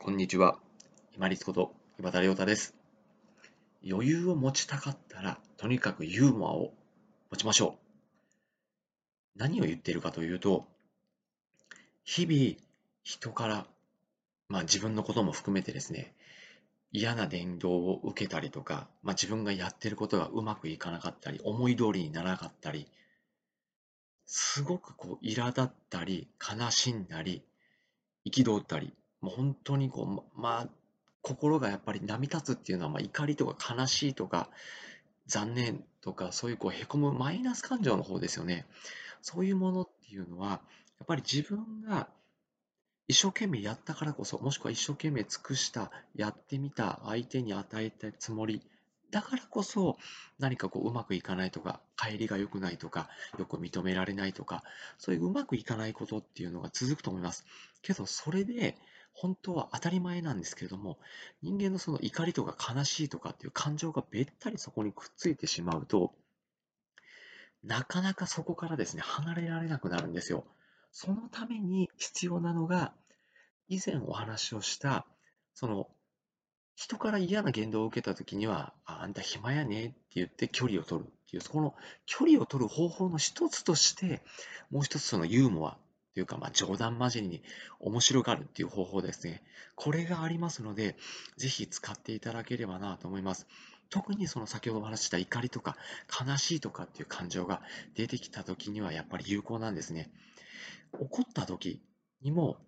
こんにちは。今立こと岩田亮太です。余裕を持ちたかったら、とにかくユーモアを持ちましょう。何を言っているかというと、日々人から、まあ自分のことも含めてですね、嫌な伝導を受けたりとか、まあ、自分がやってることがうまくいかなかったり、思い通りにならなかったり、すごくこう苛立ったり、悲しんだり、憤ったり、もう本当にこう、まあ、心がやっぱり波立つっていうのは、まあ、怒りとか悲しいとか、残念とか、そういうこうへこむマイナス感情の方ですよね。そういうものっていうのは、やっぱり自分が一生懸命やったからこそ、もしくは一生懸命尽くした、やってみた、相手に与えたつもり、だからこそ何かこううまくいかないとか、帰りが良くないとか、よく認められないとか、そういううまくいかないことっていうのが続くと思います。けど、それで本当は当たり前なんですけれども、人間のその怒りとか悲しいとかっていう感情がべったりそこにくっついてしまうと、なかなかそこからですね、離れられなくなるんですよ。そのために必要なのが、以前お話をした、その、人から嫌な言動を受けたときには、ああんた暇やねって言って距離を取るっていう、そこの距離を取る方法の一つとして、もう一つそのユーモアというか、まあ、冗談交じりに面白がるっていう方法ですね。これがありますので、ぜひ使っていただければなと思います。特にその先ほどお話した怒りとか悲しいとかっていう感情が出てきた時にはやっぱり有効なんですね。怒った時にも、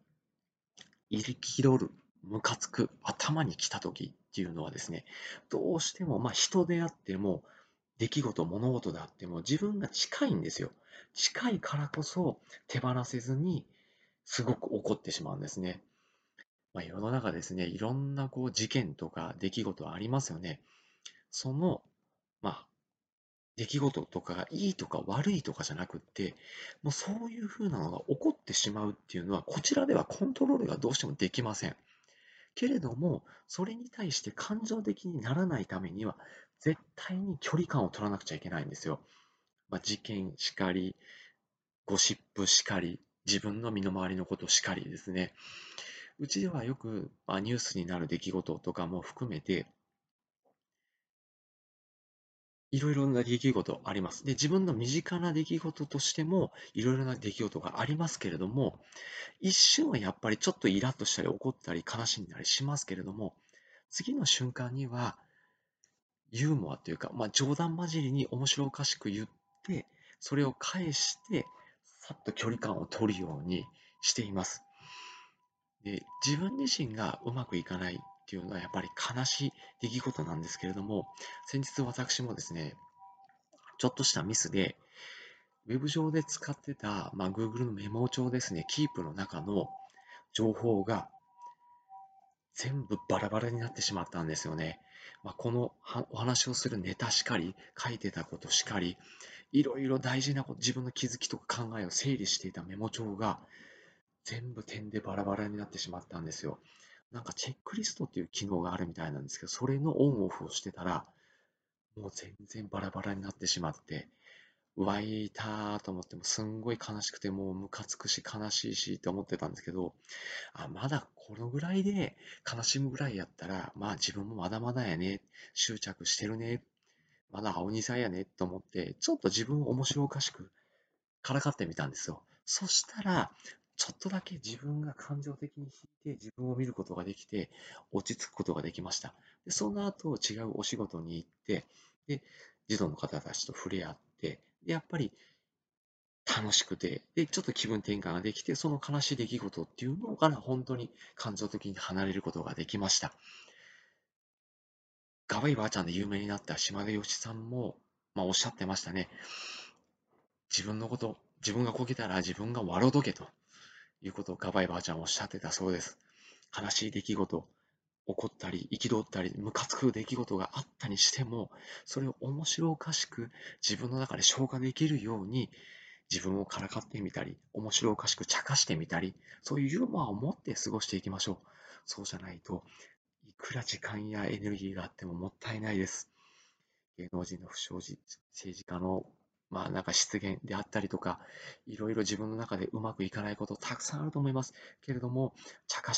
憤る、ムカつく、頭に来た時っていうのはですね、どうしても、まあ人であっても、出来事、物事であっても自分が近いんですよ。近いからこそ手放せずにすごく怒ってしまうんですね。まあ、世の中ですね、いろんなこう事件とか出来事ありますよね。その、まあ、出来事とかがいいとか悪いとかじゃなくって、もうそういうふうなのが起こってしまうっていうのは、こちらではコントロールがどうしてもできません。けれども、それに対して感情的にならないためには、絶対に距離感を取らなくちゃいけないんですよ。まあ、事件しかり、ゴシップしかり、自分の身の回りのことしかりですね。うちではよく、まあ、ニュースになる出来事とかも含めて、いろいろな出来事あります。で、自分の身近な出来事としても、いろいろな出来事がありますけれども、一瞬はやっぱりちょっとイラッとしたり怒ったり悲しんだりしますけれども、次の瞬間には、ユーモアというか、まあ、冗談交じりに面白おかしく言って、それを返して、さっと距離感を取るようにしています。で自分自身がうまくいかないっていうのはやっぱり悲しい出来事なんですけれども、先日私もですね、ちょっとしたミスで、ウェブ上で使ってた、まあ、Google のメモ帳ですね、Keep の中の情報が全部バラバラになってしまったんですよね。まあ、このお話をするネタしかり、書いてたことしかり、いろいろ大事なこと、自分の気づきとか考えを整理していたメモ帳が、全部点でバラバラになってしまったんですよ。なんかチェックリストっていう機能があるみたいなんですけど、それのオンオフをしてたら、もう全然バラバラになってしまって、湧いたと思ってもすんごい悲しくてもうムカつくし悲しいしって思ってたんですけどあまだこのぐらいで悲しむぐらいやったらまあ自分もまだまだやね執着してるねまだ青二さんやねと思ってちょっと自分を面白おかしくからかってみたんですよ。そしたらちょっとだけ自分が感情的に引いて自分を見ることができて落ち着くことができましたでその後違うお仕事に行ってで児童の方たちと触れ合ってで、やっぱり楽しくて、で、ちょっと気分転換ができて、その悲しい出来事っていうのから本当に感情的に離れることができました。ガバイばあちゃんで有名になった島田義さんも、まあ、おっしゃってましたね。自分のこと、自分がこけたら自分が笑うとけということをガバイばあちゃんおっしゃってたそうです。悲しい出来事、起こったり、憤ったり、ムカつく出来事があったにしても、それを面白おかしく自分の中で消化できるように、自分をからかってみたり、面白おかしく茶化してみたり、そういうユーモアを持って過ごしていきましょう。そうじゃないと、いくら時間やエネルギーがあってももったいないです。芸能人の不祥事、政治家のまあなんか失言であったりとか、いろいろ自分の中でうまくいかないことたくさんあると思います。けれども、茶化